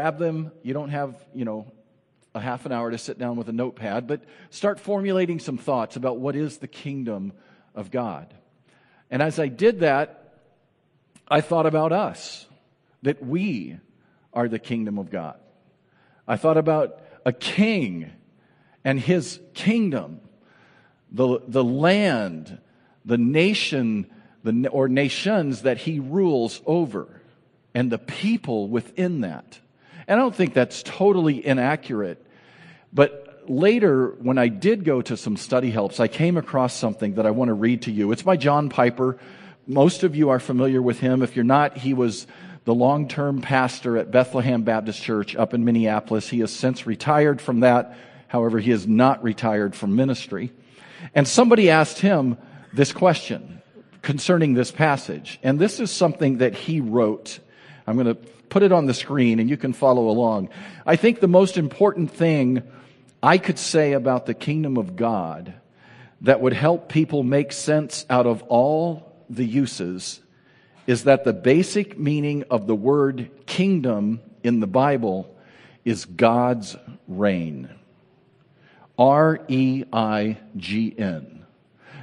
grab them. You don't have, you know, a half an hour to sit down with a notepad, but start formulating some thoughts about what is the kingdom of God. And as I did that, I thought about us, that we are the kingdom of God. I thought about a king and his kingdom, the, the land, the nation, the, or nations that he rules over, and the people within that. And I don't think that's totally inaccurate. But later, when I did go to some study helps, I came across something that I want to read to you. It's by John Piper. Most of you are familiar with him. If you're not, he was the long term pastor at Bethlehem Baptist Church up in Minneapolis. He has since retired from that. However, he is not retired from ministry. And somebody asked him this question concerning this passage. And this is something that he wrote. I'm going to put it on the screen and you can follow along. I think the most important thing I could say about the kingdom of God that would help people make sense out of all the uses is that the basic meaning of the word kingdom in the Bible is God's reign. R E I G N.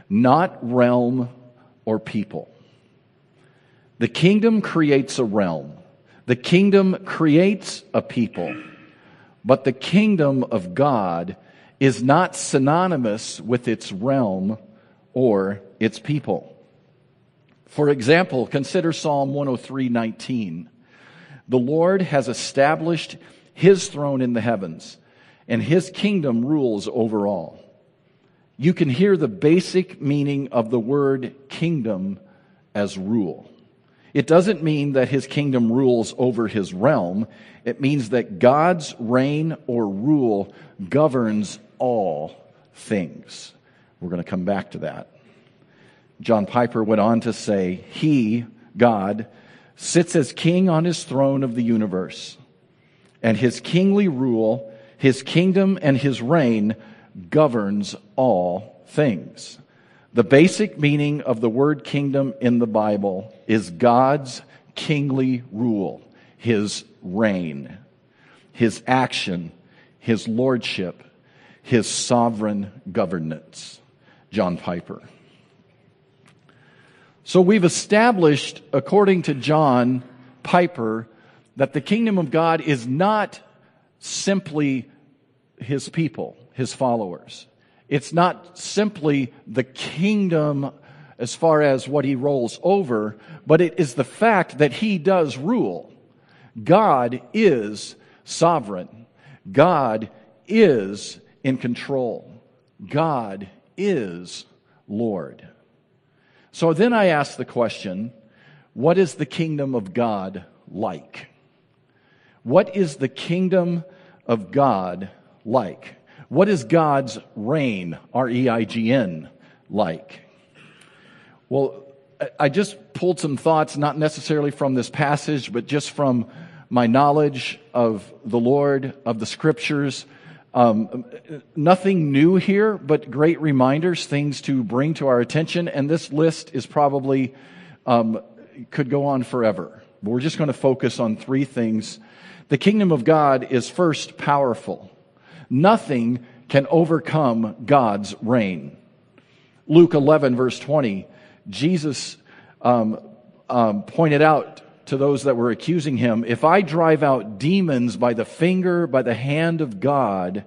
Not realm or people. The kingdom creates a realm. The kingdom creates a people, but the kingdom of God is not synonymous with its realm or its people. For example, consider Psalm 103:19. The Lord has established his throne in the heavens, and his kingdom rules over all. You can hear the basic meaning of the word kingdom as rule. It doesn't mean that his kingdom rules over his realm. It means that God's reign or rule governs all things. We're going to come back to that. John Piper went on to say, He, God, sits as king on his throne of the universe, and his kingly rule, his kingdom, and his reign governs all things. The basic meaning of the word kingdom in the Bible is God's kingly rule, his reign, his action, his lordship, his sovereign governance. John Piper. So we've established, according to John Piper, that the kingdom of God is not simply his people, his followers. It's not simply the kingdom as far as what he rolls over, but it is the fact that he does rule. God is sovereign. God is in control. God is Lord. So then I ask the question what is the kingdom of God like? What is the kingdom of God like? What is God's reign, R E I G N, like? Well, I just pulled some thoughts, not necessarily from this passage, but just from my knowledge of the Lord, of the scriptures. Um, nothing new here, but great reminders, things to bring to our attention. And this list is probably, um, could go on forever. But we're just going to focus on three things. The kingdom of God is first powerful. Nothing can overcome God's reign. Luke 11, verse 20, Jesus um, um, pointed out to those that were accusing him if I drive out demons by the finger, by the hand of God,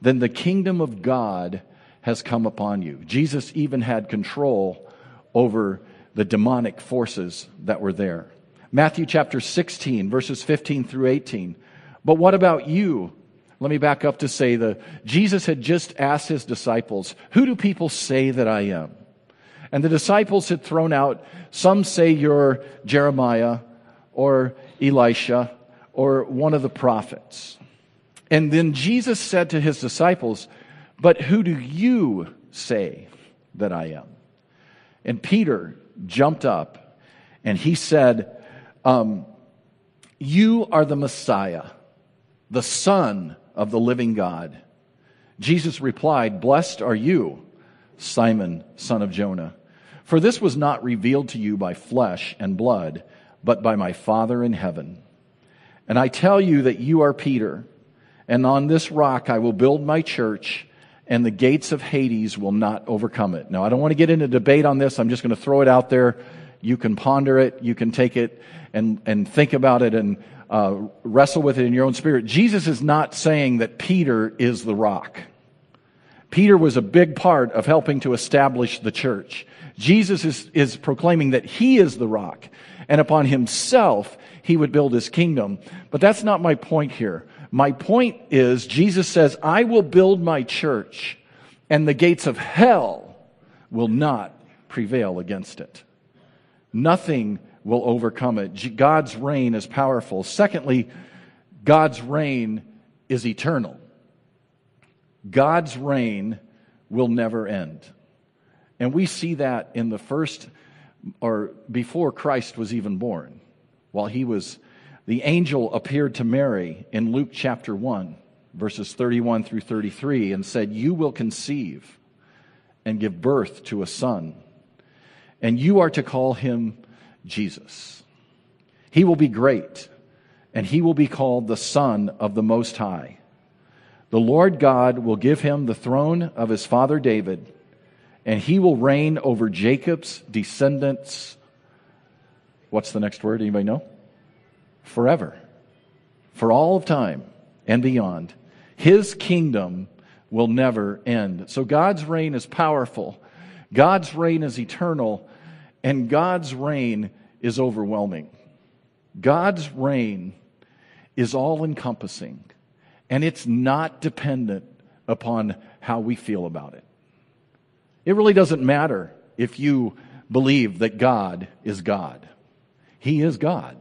then the kingdom of God has come upon you. Jesus even had control over the demonic forces that were there. Matthew chapter 16, verses 15 through 18. But what about you? Let me back up to say that Jesus had just asked his disciples, Who do people say that I am? And the disciples had thrown out, Some say you're Jeremiah or Elisha or one of the prophets. And then Jesus said to his disciples, But who do you say that I am? And Peter jumped up and he said, um, You are the Messiah, the Son of the living God. Jesus replied, Blessed are you, Simon, son of Jonah, for this was not revealed to you by flesh and blood, but by my Father in heaven. And I tell you that you are Peter, and on this rock I will build my church, and the gates of Hades will not overcome it. Now, I don't want to get into debate on this. I'm just going to throw it out there. You can ponder it. You can take it and, and think about it and uh, wrestle with it in your own spirit. Jesus is not saying that Peter is the rock. Peter was a big part of helping to establish the church. Jesus is, is proclaiming that he is the rock, and upon himself he would build his kingdom. But that's not my point here. My point is, Jesus says, I will build my church, and the gates of hell will not prevail against it. Nothing will overcome it. God's reign is powerful. Secondly, God's reign is eternal. God's reign will never end. And we see that in the first, or before Christ was even born, while he was, the angel appeared to Mary in Luke chapter 1, verses 31 through 33, and said, You will conceive and give birth to a son, and you are to call him Jesus. He will be great, and he will be called the Son of the Most High. The Lord God will give him the throne of his father David and he will reign over Jacob's descendants. What's the next word? Anybody know? Forever. For all of time and beyond. His kingdom will never end. So God's reign is powerful. God's reign is eternal. And God's reign is overwhelming. God's reign is all encompassing. And it's not dependent upon how we feel about it. It really doesn't matter if you believe that God is God. He is God.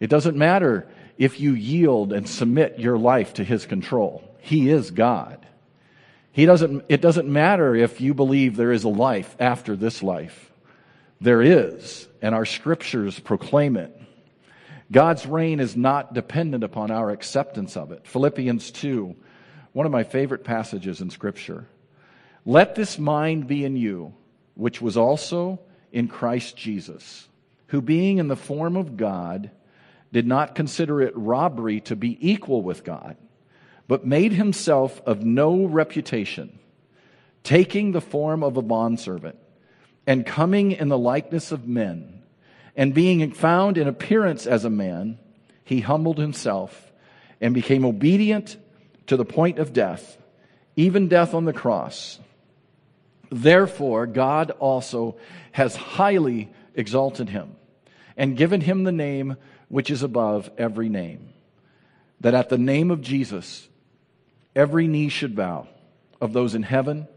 It doesn't matter if you yield and submit your life to His control. He is God. He doesn't, it doesn't matter if you believe there is a life after this life. There is, and our scriptures proclaim it. God's reign is not dependent upon our acceptance of it. Philippians 2, one of my favorite passages in scripture. Let this mind be in you, which was also in Christ Jesus, who being in the form of God, did not consider it robbery to be equal with God, but made himself of no reputation, taking the form of a bondservant, and coming in the likeness of men, and being found in appearance as a man, he humbled himself and became obedient to the point of death, even death on the cross. Therefore, God also has highly exalted him and given him the name which is above every name, that at the name of Jesus, every knee should bow of those in heaven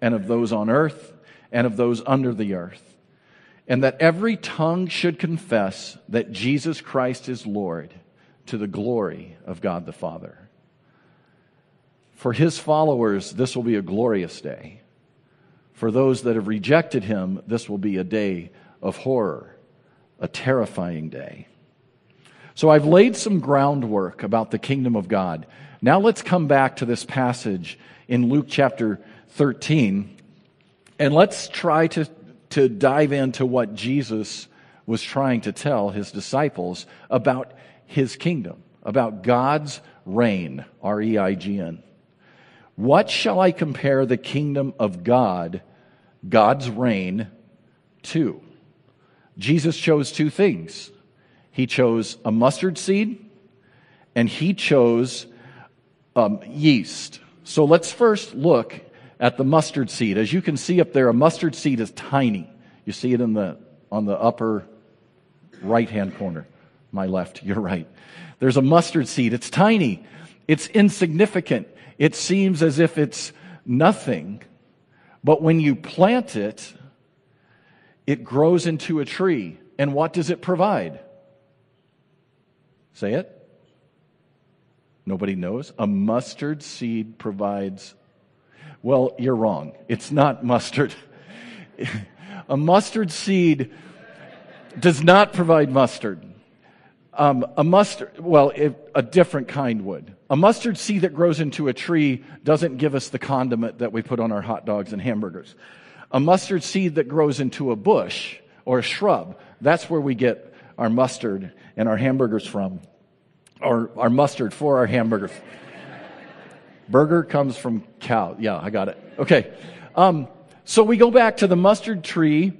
and of those on earth and of those under the earth, and that every tongue should confess that Jesus Christ is Lord to the glory of God the Father. For his followers, this will be a glorious day. For those that have rejected him, this will be a day of horror, a terrifying day. So I've laid some groundwork about the kingdom of God. Now let's come back to this passage in Luke chapter 13 and let's try to, to dive into what Jesus was trying to tell his disciples about his kingdom, about God's reign, R E I G N. What shall I compare the kingdom of God, God's reign, to? Jesus chose two things. He chose a mustard seed and he chose um, yeast. So let's first look at the mustard seed. As you can see up there, a mustard seed is tiny. You see it in the, on the upper right hand corner. My left, your right. There's a mustard seed. It's tiny. It's insignificant. It seems as if it's nothing. But when you plant it, it grows into a tree. And what does it provide? Say it. Nobody knows. A mustard seed provides. Well, you're wrong. It's not mustard. a mustard seed does not provide mustard. Um, a mustard, well, if, a different kind would. A mustard seed that grows into a tree doesn't give us the condiment that we put on our hot dogs and hamburgers. A mustard seed that grows into a bush or a shrub, that's where we get our mustard and our hamburgers from. or our mustard for our hamburgers. Burger comes from cow. Yeah, I got it. Okay. Um, so we go back to the mustard tree,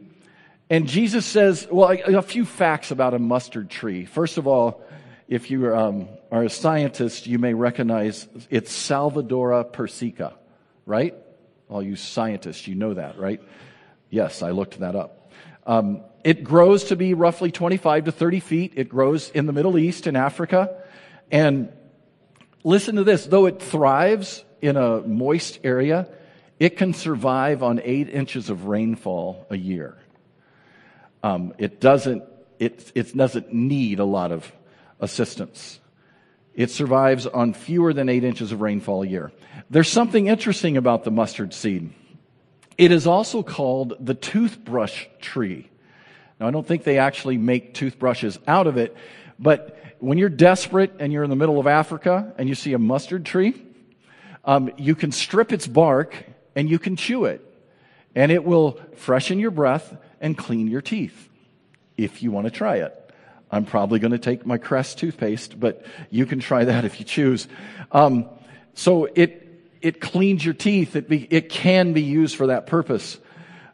and Jesus says, well, a, a few facts about a mustard tree. First of all, if you um, are a scientist, you may recognize it's Salvadora persica, right? All you scientists, you know that, right? Yes, I looked that up. Um, it grows to be roughly 25 to 30 feet. It grows in the Middle East and Africa. And listen to this though it thrives in a moist area, it can survive on eight inches of rainfall a year. Um, it doesn't it, it doesn't need a lot of assistance. It survives on fewer than eight inches of rainfall a year. There's something interesting about the mustard seed. It is also called the toothbrush tree. Now, I don't think they actually make toothbrushes out of it, but when you're desperate and you're in the middle of Africa and you see a mustard tree, um, you can strip its bark and you can chew it. And it will freshen your breath and clean your teeth if you want to try it. I'm probably going to take my Crest toothpaste, but you can try that if you choose. Um, so it it cleans your teeth. It be, it can be used for that purpose.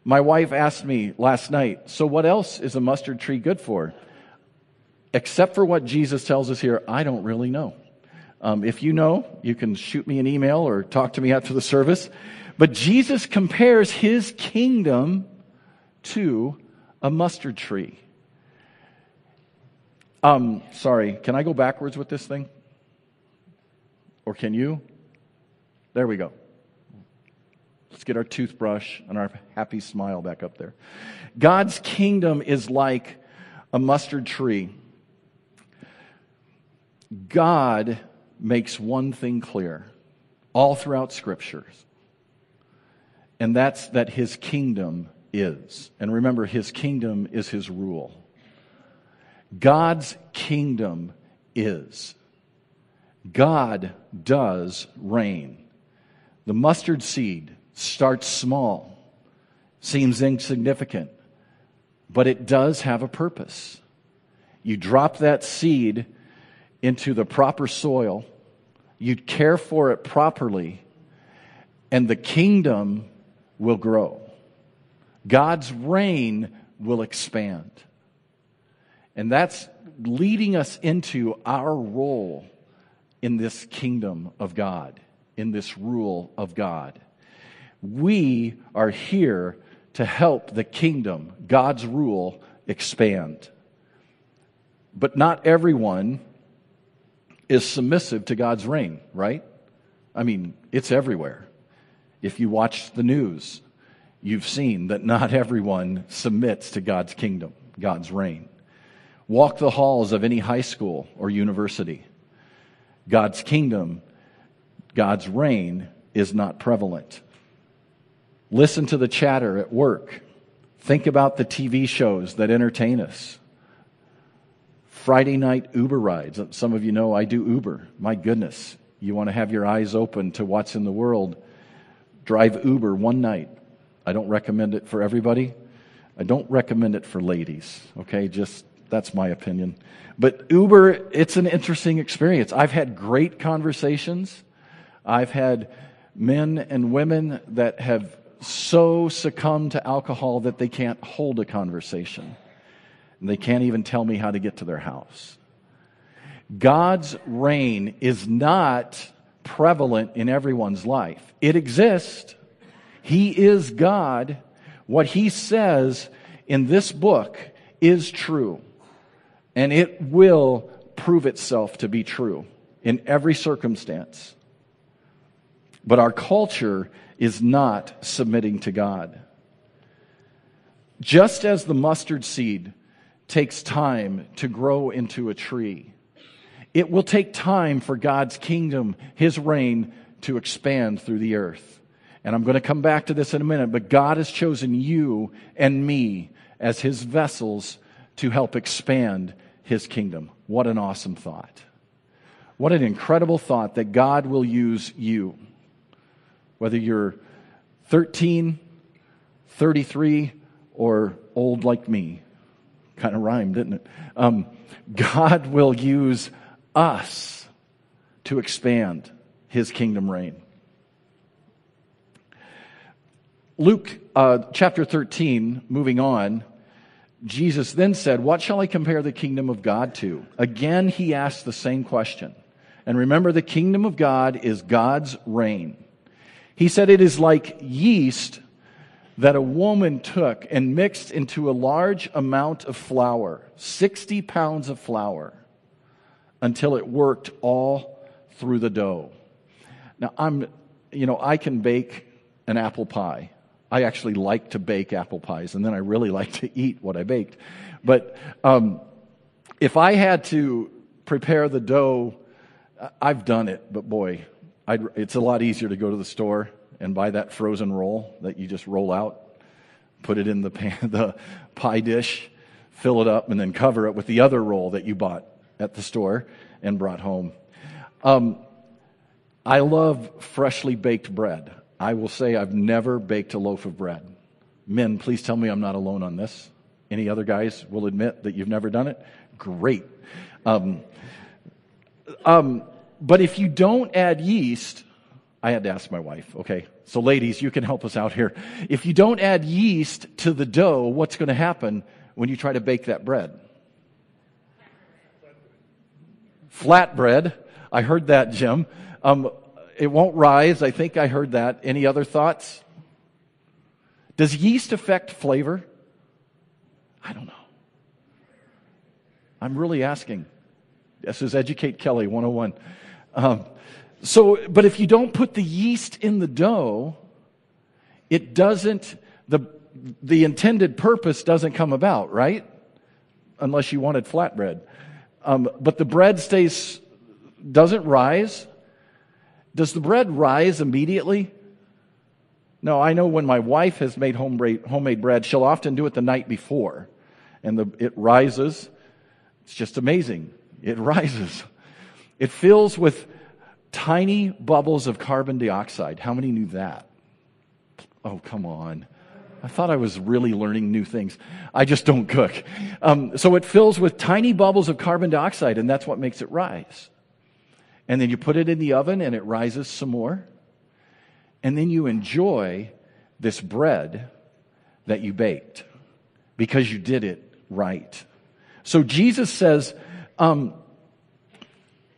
My wife asked me last night, so what else is a mustard tree good for? Except for what Jesus tells us here, I don't really know. Um, if you know, you can shoot me an email or talk to me after the service. But Jesus compares his kingdom to a mustard tree. Um, sorry, can I go backwards with this thing? Or can you? There we go. Let's get our toothbrush and our happy smile back up there. God's kingdom is like a mustard tree. God makes one thing clear all throughout scriptures, and that's that his kingdom is. And remember, his kingdom is his rule. God's kingdom is. God does reign. The mustard seed starts small, seems insignificant, but it does have a purpose. You drop that seed into the proper soil, you'd care for it properly, and the kingdom will grow. God's reign will expand. And that's leading us into our role in this kingdom of God, in this rule of God. We are here to help the kingdom, God's rule, expand. But not everyone is submissive to God's reign, right? I mean, it's everywhere. If you watch the news, you've seen that not everyone submits to God's kingdom, God's reign. Walk the halls of any high school or university. God's kingdom, God's reign is not prevalent. Listen to the chatter at work. Think about the TV shows that entertain us. Friday night Uber rides. Some of you know I do Uber. My goodness. You want to have your eyes open to what's in the world. Drive Uber one night. I don't recommend it for everybody. I don't recommend it for ladies, okay? Just that's my opinion. But Uber, it's an interesting experience. I've had great conversations. I've had men and women that have so succumbed to alcohol that they can't hold a conversation. And they can't even tell me how to get to their house. God's reign is not prevalent in everyone's life. It exists. He is God. What he says in this book is true and it will prove itself to be true in every circumstance. But our culture is not submitting to God. Just as the mustard seed takes time to grow into a tree, it will take time for God's kingdom, His reign, to expand through the earth. And I'm going to come back to this in a minute, but God has chosen you and me as His vessels to help expand his kingdom. What an awesome thought. What an incredible thought that God will use you. Whether you're 13, 33, or old like me. Kind of rhymed, didn't it? Um, God will use us to expand his kingdom reign. Luke uh, chapter 13, moving on, Jesus then said, What shall I compare the kingdom of God to? Again, he asked the same question. And remember, the kingdom of God is God's reign. He said it is like yeast that a woman took and mixed into a large amount of flour, 60 pounds of flour, until it worked all through the dough. Now, I'm, you know, I can bake an apple pie. I actually like to bake apple pies, and then I really like to eat what I baked. But um, if I had to prepare the dough, I've done it, but boy, I'd, it's a lot easier to go to the store and buy that frozen roll that you just roll out, put it in the, pan, the pie dish, fill it up, and then cover it with the other roll that you bought at the store and brought home. Um, I love freshly baked bread. I will say I've never baked a loaf of bread. Men, please tell me I'm not alone on this. Any other guys will admit that you've never done it? Great. Um, um, but if you don't add yeast, I had to ask my wife, okay? So, ladies, you can help us out here. If you don't add yeast to the dough, what's going to happen when you try to bake that bread? Flatbread. I heard that, Jim. Um, it won't rise. I think I heard that. Any other thoughts? Does yeast affect flavor? I don't know. I'm really asking. This is Educate Kelly 101. Um, so, but if you don't put the yeast in the dough, it doesn't, the, the intended purpose doesn't come about, right? Unless you wanted flatbread. Um, but the bread stays, doesn't rise. Does the bread rise immediately? No, I know when my wife has made homemade bread, she'll often do it the night before. And the, it rises. It's just amazing. It rises. It fills with tiny bubbles of carbon dioxide. How many knew that? Oh, come on. I thought I was really learning new things. I just don't cook. Um, so it fills with tiny bubbles of carbon dioxide, and that's what makes it rise. And then you put it in the oven, and it rises some more. And then you enjoy this bread that you baked because you did it right. So Jesus says, um,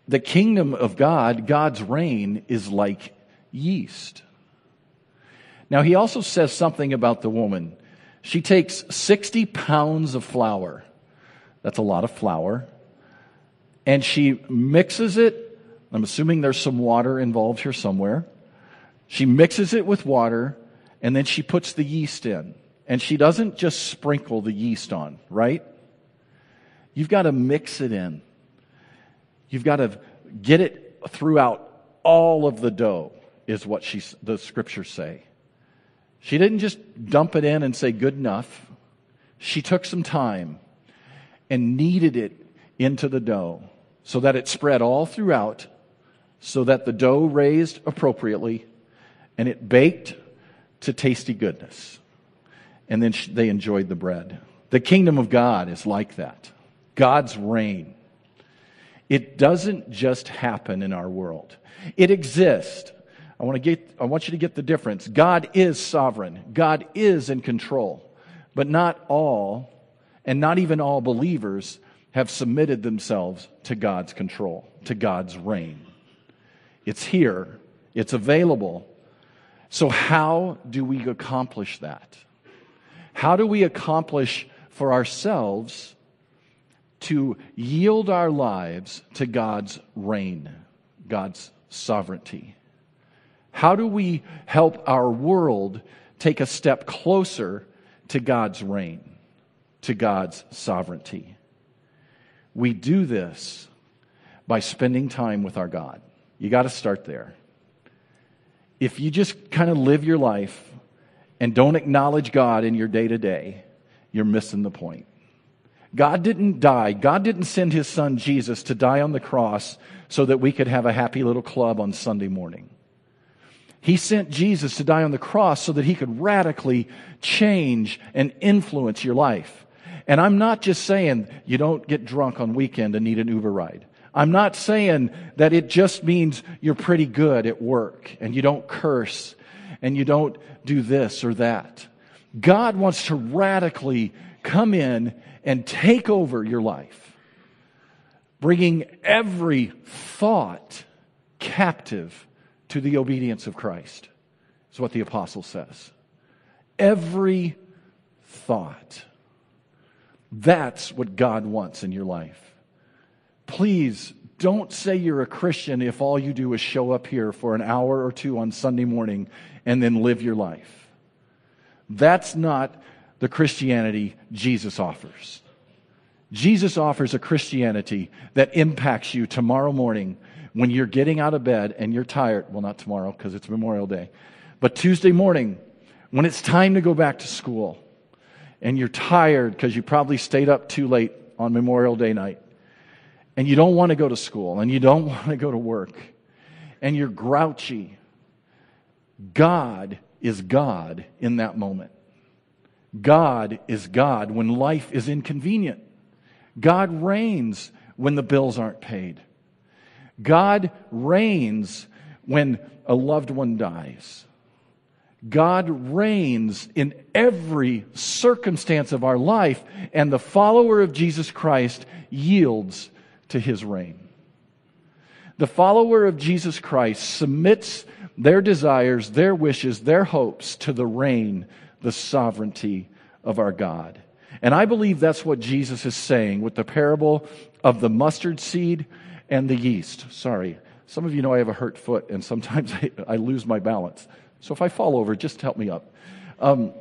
the kingdom of God, God's reign, is like yeast. Now, he also says something about the woman. She takes 60 pounds of flour. That's a lot of flour. And she mixes it. I'm assuming there's some water involved here somewhere. She mixes it with water, and then she puts the yeast in. And she doesn't just sprinkle the yeast on, right? You've got to mix it in. You've got to get it throughout all of the dough, is what she, the scriptures say. She didn't just dump it in and say, good enough. She took some time and kneaded it into the dough so that it spread all throughout, so that the dough raised appropriately and it baked to tasty goodness. And then they enjoyed the bread. The kingdom of God is like that. God's reign it doesn't just happen in our world. It exists. I want to get, I want you to get the difference. God is sovereign. God is in control. But not all, and not even all believers have submitted themselves to God's control, to God's reign. It's here. It's available. So how do we accomplish that? How do we accomplish for ourselves to yield our lives to God's reign, God's sovereignty? How do we help our world take a step closer to God's reign, to God's sovereignty? We do this by spending time with our God. You got to start there. If you just kind of live your life and don't acknowledge God in your day to day, you're missing the point. God didn't die. God didn't send his son Jesus to die on the cross so that we could have a happy little club on Sunday morning. He sent Jesus to die on the cross so that he could radically change and influence your life. And I'm not just saying you don't get drunk on weekend and need an Uber ride. I'm not saying that it just means you're pretty good at work and you don't curse and you don't do this or that. God wants to radically come in and take over your life, bringing every thought captive to the obedience of Christ, is what the apostle says. Every thought. That's what God wants in your life. Please don't say you're a Christian if all you do is show up here for an hour or two on Sunday morning and then live your life. That's not the Christianity Jesus offers. Jesus offers a Christianity that impacts you tomorrow morning when you're getting out of bed and you're tired. Well, not tomorrow because it's Memorial Day, but Tuesday morning when it's time to go back to school and you're tired because you probably stayed up too late on Memorial Day night and you don't want to go to school and you don't want to go to work and you're grouchy, God is God in that moment. God is God when life is inconvenient. God reigns when the bills aren't paid. God reigns when a loved one dies. God reigns in every circumstance of our life, and the follower of Jesus Christ yields to his reign. The follower of Jesus Christ submits their desires, their wishes, their hopes to the reign, the sovereignty of our God. And I believe that's what Jesus is saying with the parable of the mustard seed and the yeast. Sorry. Some of you know I have a hurt foot, and sometimes I, I lose my balance. So if I fall over, just help me up. Um,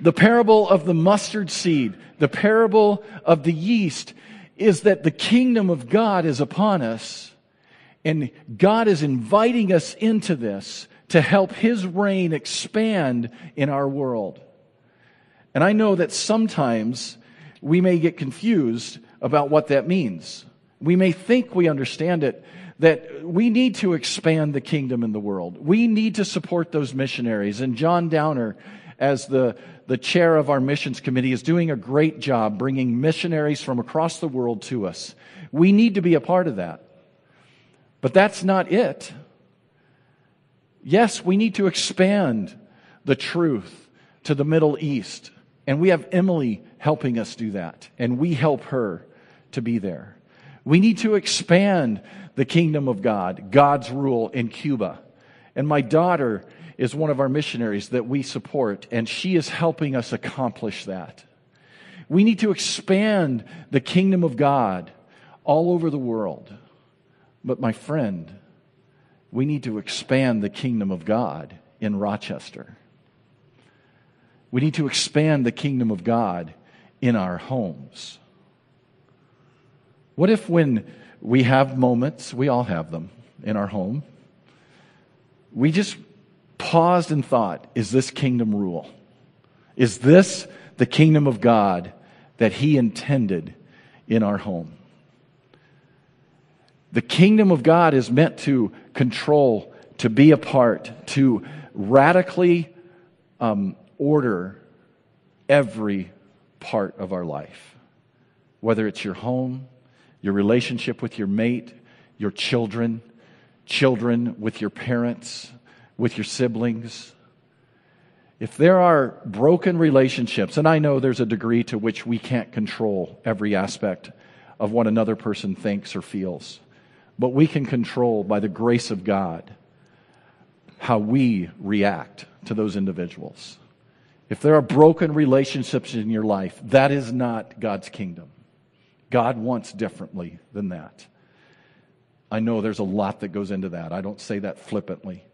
the parable of the mustard seed, the parable of the yeast, is that the kingdom of God is upon us, and God is inviting us into this to help His reign expand in our world. And I know that sometimes we may get confused about what that means. We may think we understand it, that we need to expand the kingdom in the world. We need to support those missionaries. And John Downer, as the, the chair of our missions committee, is doing a great job bringing missionaries from across the world to us. We need to be a part of that. But that's not it. Yes, we need to expand the truth to the Middle East. And we have Emily helping us do that. And we help her to be there. We need to expand the kingdom of God, God's rule in Cuba. And my daughter is one of our missionaries that we support, and she is helping us accomplish that. We need to expand the kingdom of God all over the world. But, my friend, we need to expand the kingdom of God in Rochester. We need to expand the kingdom of God in our homes. What if, when we have moments, we all have them in our home, we just paused and thought, is this kingdom rule? Is this the kingdom of God that He intended in our home? The kingdom of God is meant to control, to be a part, to radically um, order every part of our life. Whether it's your home, your relationship with your mate, your children, children with your parents, with your siblings. If there are broken relationships, and I know there's a degree to which we can't control every aspect of what another person thinks or feels, but we can control by the grace of God how we react to those individuals. If there are broken relationships in your life, that is not God's kingdom. God wants differently than that. I know there's a lot that goes into that. I don't say that flippantly.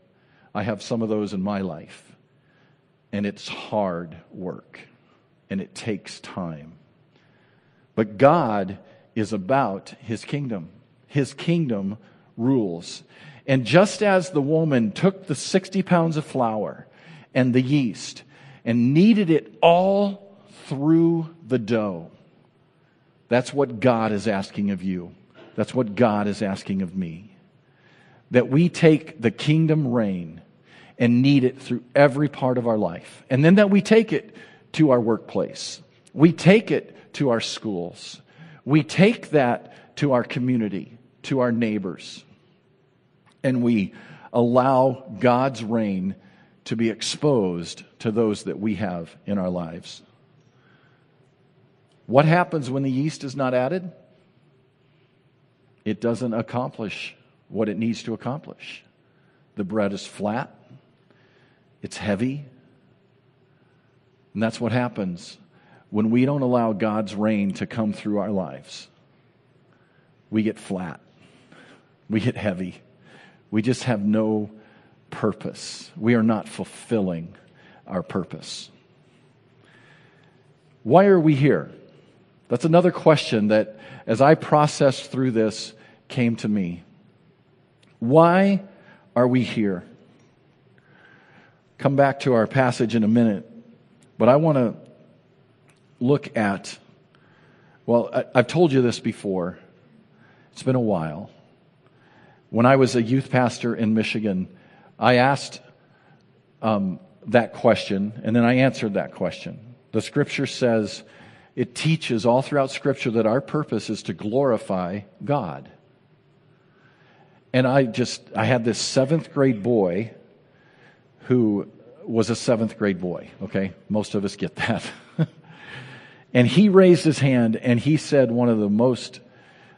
I have some of those in my life, and it's hard work, and it takes time. But God is about his kingdom. His kingdom rules. And just as the woman took the 60 pounds of flour and the yeast and kneaded it all through the dough, that's what God is asking of you. That's what God is asking of me. That we take the kingdom reign and knead it through every part of our life. And then that we take it to our workplace. We take it to our schools. We take that to our community, to our neighbors, and we allow God's reign to be exposed to those that we have in our lives. What happens when the yeast is not added? It doesn't accomplish what it needs to accomplish. The bread is flat, it's heavy, and that's what happens when we don't allow God's reign to come through our lives. We get flat, we get heavy, we just have no purpose. We are not fulfilling our purpose. Why are we here? That's another question that, as I processed through this, came to me. Why are we here? Come back to our passage in a minute, but I want to look at, well, I, I've told you this before. It's been a while. When I was a youth pastor in Michigan, I asked um, that question, and then I answered that question. The scripture says, it teaches all throughout scripture that our purpose is to glorify God. And I just, I had this seventh grade boy who was a seventh grade boy, okay? Most of us get that. and he raised his hand and he said one of the most,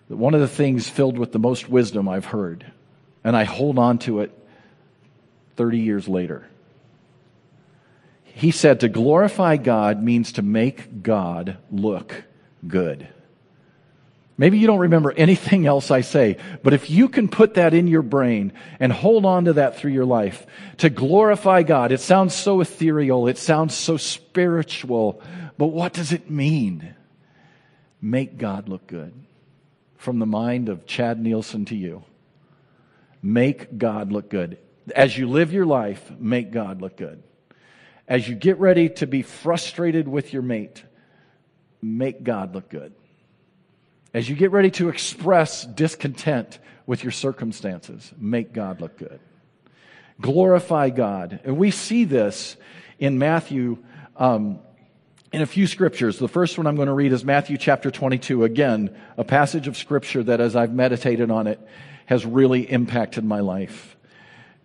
one of the things filled with the most wisdom I've heard. And I hold on to it 30 years later. He said to glorify God means to make God look good. Maybe you don't remember anything else I say, but if you can put that in your brain and hold on to that through your life, to glorify God, it sounds so ethereal, it sounds so spiritual, but what does it mean? Make God look good. From the mind of Chad Nielsen to you. Make God look good. As you live your life, make God look good. As you get ready to be frustrated with your mate, make God look good. As you get ready to express discontent with your circumstances, make God look good. Glorify God. And we see this in Matthew um, in a few scriptures. The first one I'm going to read is Matthew chapter 22. Again, a passage of scripture that as I've meditated on it has really impacted my life.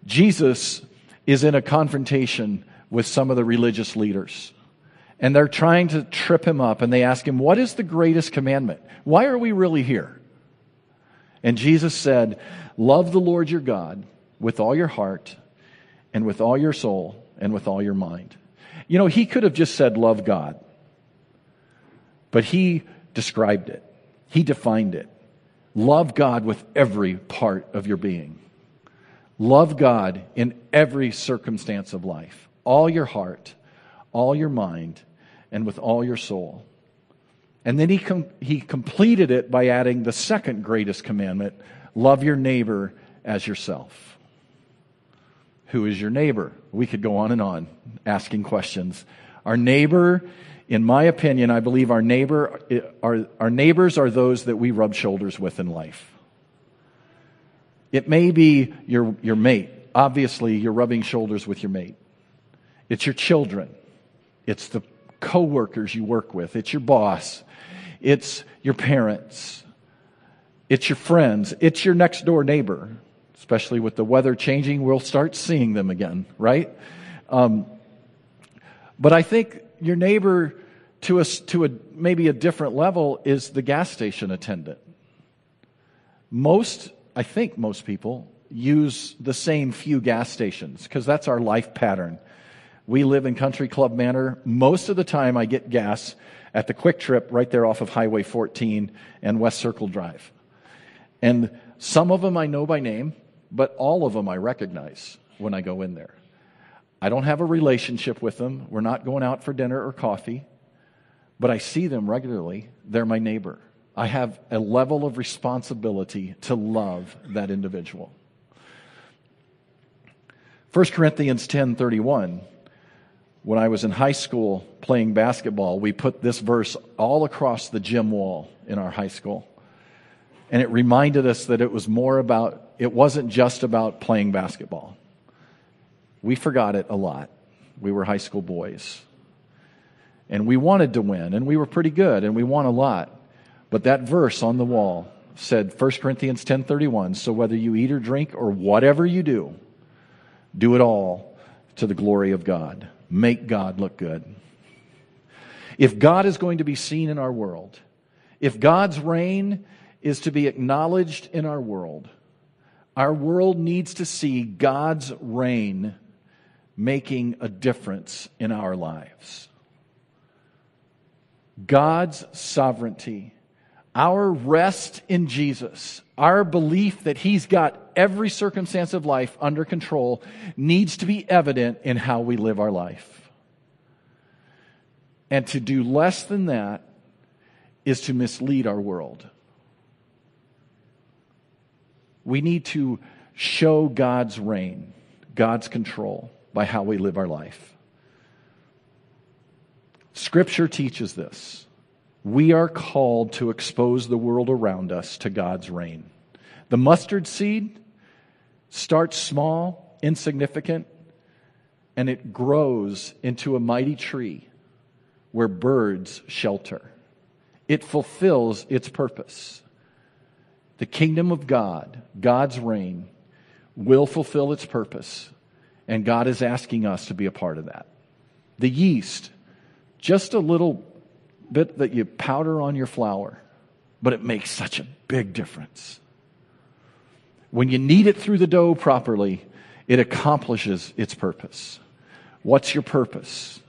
Jesus is in a confrontation with some of the religious leaders. And they're trying to trip him up and they ask him, What is the greatest commandment? Why are we really here? And Jesus said, Love the Lord your God with all your heart and with all your soul and with all your mind. You know, he could have just said, Love God. But he described it, he defined it. Love God with every part of your being. Love God in every circumstance of life all your heart, all your mind, and with all your soul. And then he, com- he completed it by adding the second greatest commandment love your neighbor as yourself. Who is your neighbor? We could go on and on asking questions. Our neighbor, in my opinion, I believe our neighbor, our, our neighbors are those that we rub shoulders with in life. It may be your, your mate. Obviously, you're rubbing shoulders with your mate. It's your children. It's the coworkers you work with. It's your boss. It's your parents. It's your friends. It's your next door neighbor. Especially with the weather changing, we'll start seeing them again, right? Um, but I think your neighbor to a, to a maybe a different level is the gas station attendant. Most, I think most people use the same few gas stations because that's our life pattern. We live in Country Club Manor. Most of the time, I get gas at the Kwik Trip right there off of Highway 14 and West Circle Drive. And some of them I know by name, but all of them I recognize when I go in there. I don't have a relationship with them. We're not going out for dinner or coffee, but I see them regularly. They're my neighbor. I have a level of responsibility to love that individual. 1 Corinthians 10:31 when I was in high school playing basketball, we put this verse all across the gym wall in our high school. And it reminded us that it was more about, it wasn't just about playing basketball. We forgot it a lot. We were high school boys. And we wanted to win, and we were pretty good, and we won a lot. But that verse on the wall said 1 Corinthians 10:31, so whether you eat or drink or whatever you do, do it all to the glory of God. Make God look good. If God is going to be seen in our world, if God's reign is to be acknowledged in our world, our world needs to see God's reign making a difference in our lives. God's sovereignty, our rest in Jesus, our belief that He's got every circumstance of life under control needs to be evident in how we live our life. And to do less than that is to mislead our world. We need to show God's reign, God's control by how we live our life. Scripture teaches this. We are called to expose the world around us to God's reign. The mustard seed starts small, insignificant, and it grows into a mighty tree where birds shelter. It fulfills its purpose. The kingdom of God, God's reign, will fulfill its purpose, and God is asking us to be a part of that. The yeast, just a little bit that you powder on your flour, but it makes such a big difference. When you knead it through the dough properly, it accomplishes its purpose. What's your purpose?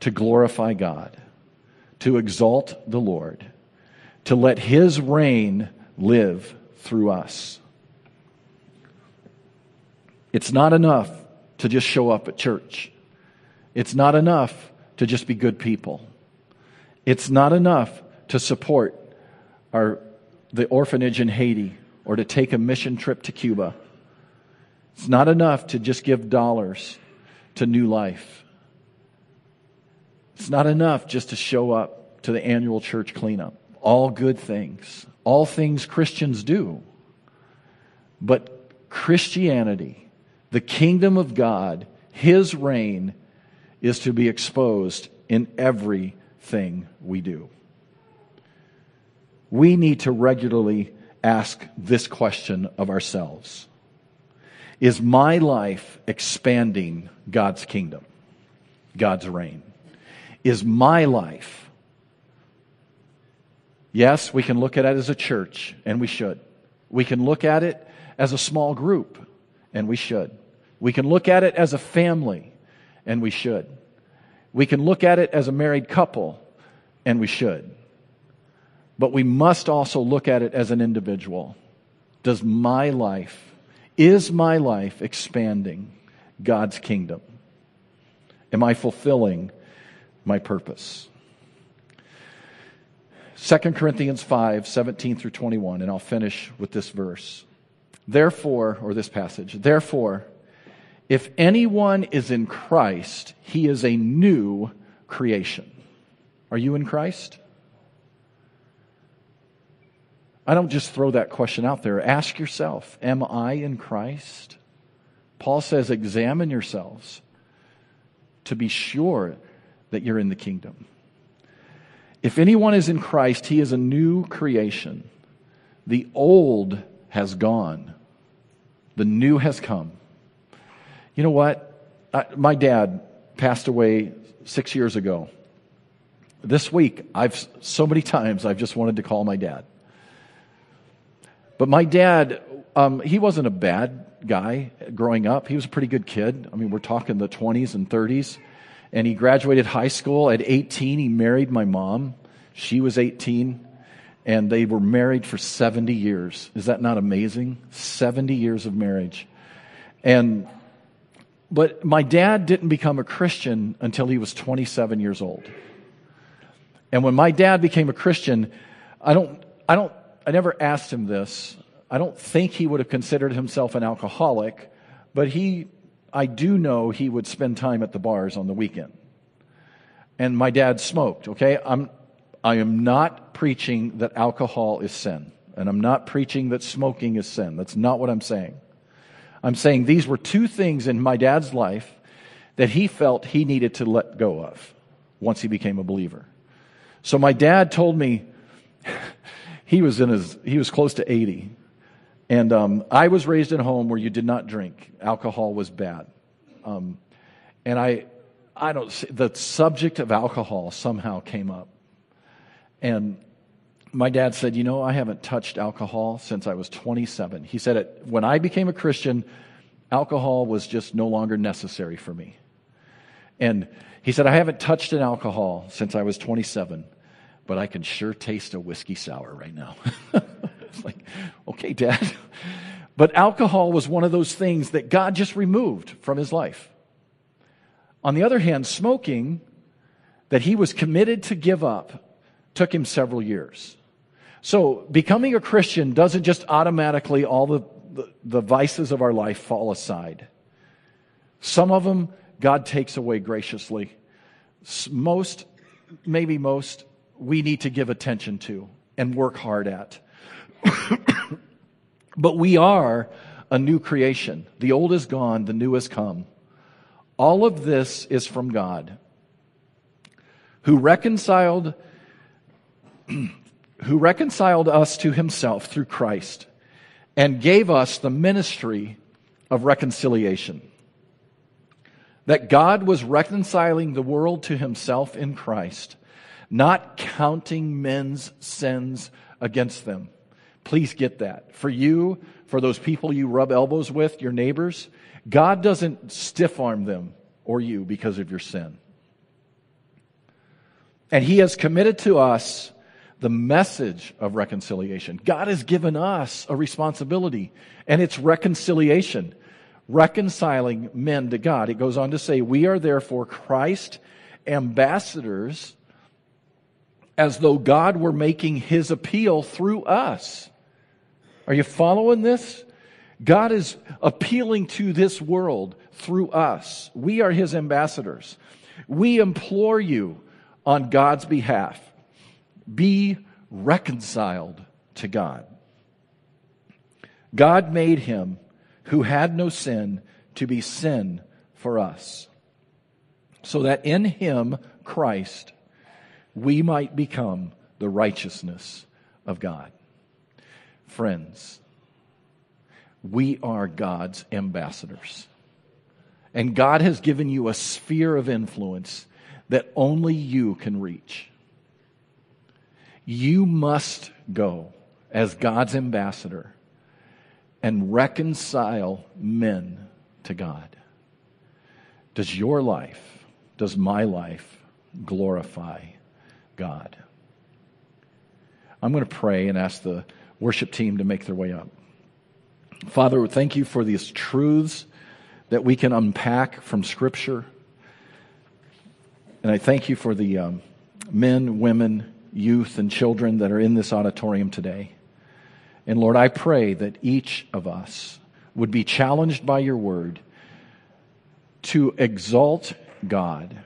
To glorify God, to exalt the Lord, to let His reign live through us. It's not enough to just show up at church. It's not enough to just be good people. It's not enough to support our, the orphanage in Haiti or to take a mission trip to Cuba. It's not enough to just give dollars to New Life. It's not enough just to show up to the annual church cleanup. All good things, all things Christians do. But Christianity, the kingdom of God, His reign, is to be exposed in everything we do. We need to regularly ask this question of ourselves Is my life expanding God's kingdom, God's reign? Is my life, yes, we can look at it as a church, and we should. We can look at it as a small group, and we should. We can look at it as a family, and we should. We can look at it as a married couple, and we should. But we must also look at it as an individual. Does my life, is my life expanding God's kingdom? Am I fulfilling my purpose? 2 Corinthians 5, 17 through 21, and I'll finish with this verse. Therefore, or this passage, therefore, if anyone is in Christ, he is a new creation. Are you in Christ? I don't just throw that question out there. Ask yourself, am I in Christ? Paul says, examine yourselves to be sure that you're in the kingdom. If anyone is in Christ, he is a new creation. The old has gone, the new has come. You know what? I, my dad passed away six years ago. This week, I've so many times I've just wanted to call my dad. But my dad, um, he wasn't a bad guy growing up. He was a pretty good kid. I mean, we're talking the 20s and 30s. And he graduated high school at 18. He married my mom. She was 18. And they were married for 70 years. Is that not amazing? 70 years of marriage. And, but my dad didn't become a Christian until he was 27 years old. And when my dad became a Christian, I don't, I don't I never asked him this. I don't think he would have considered himself an alcoholic, but he, I do know he would spend time at the bars on the weekend. And my dad smoked, okay? I'm, I am not preaching that alcohol is sin. And I'm not preaching that smoking is sin. That's not what I'm saying. I'm saying these were two things in my dad's life that he felt he needed to let go of once he became a believer. So my dad told me, he was in his, he was close to 80. And um, I was raised in a home where you did not drink. Alcohol was bad. Um, and I, I don't see, the subject of alcohol somehow came up. And my dad said, You know, I haven't touched alcohol since I was 27. He said, it, When I became a Christian, alcohol was just no longer necessary for me. And he said, I haven't touched an alcohol since I was 27, but I can sure taste a whiskey sour right now. it's like, okay, dad. But alcohol was one of those things that God just removed from his life. On the other hand, smoking, that he was committed to give up, took him several years. So becoming a Christian doesn't just automatically all the, the, the, vices of our life fall aside. Some of them God takes away graciously. Most, maybe most, we need to give attention to and work hard at. but we are a new creation. The old is gone, the new has come. All of this is from God, who reconciled who reconciled us to himself through Christ and gave us the ministry of reconciliation. That God was reconciling the world to himself in Christ, not counting men's sins against them. Please get that. For you, for those people you rub elbows with, your neighbors, God doesn't stiff arm them or you because of your sin. And He has committed to us the message of reconciliation. God has given us a responsibility, and it's reconciliation, reconciling men to God. It goes on to say, We are therefore Christ ambassadors, as though God were making his appeal through us. Are you following this? God is appealing to this world through us. We are his ambassadors. We implore you on God's behalf be reconciled to God. God made him who had no sin to be sin for us, so that in him, Christ, we might become the righteousness of God. Friends, we are God's ambassadors. And God has given you a sphere of influence that only you can reach. You must go as God's ambassador and reconcile men to God. Does your life, does my life glorify God? I'm going to pray and ask the worship team to make their way up. Father, thank you for these truths that we can unpack from Scripture. And I thank you for the um, men, women, youth and children that are in this auditorium today. And Lord, I pray that each of us would be challenged by your word to exalt God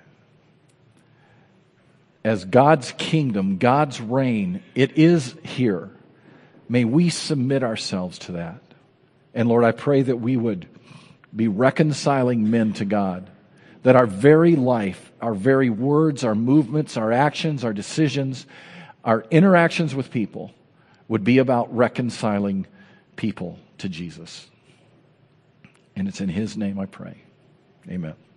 as God's kingdom, God's reign. It is here. May we submit ourselves to that. And Lord, I pray that we would be reconciling men to God that our very life, our very words, our movements, our actions, our decisions, our interactions with people would be about reconciling people to Jesus. And it's in His name I pray. Amen.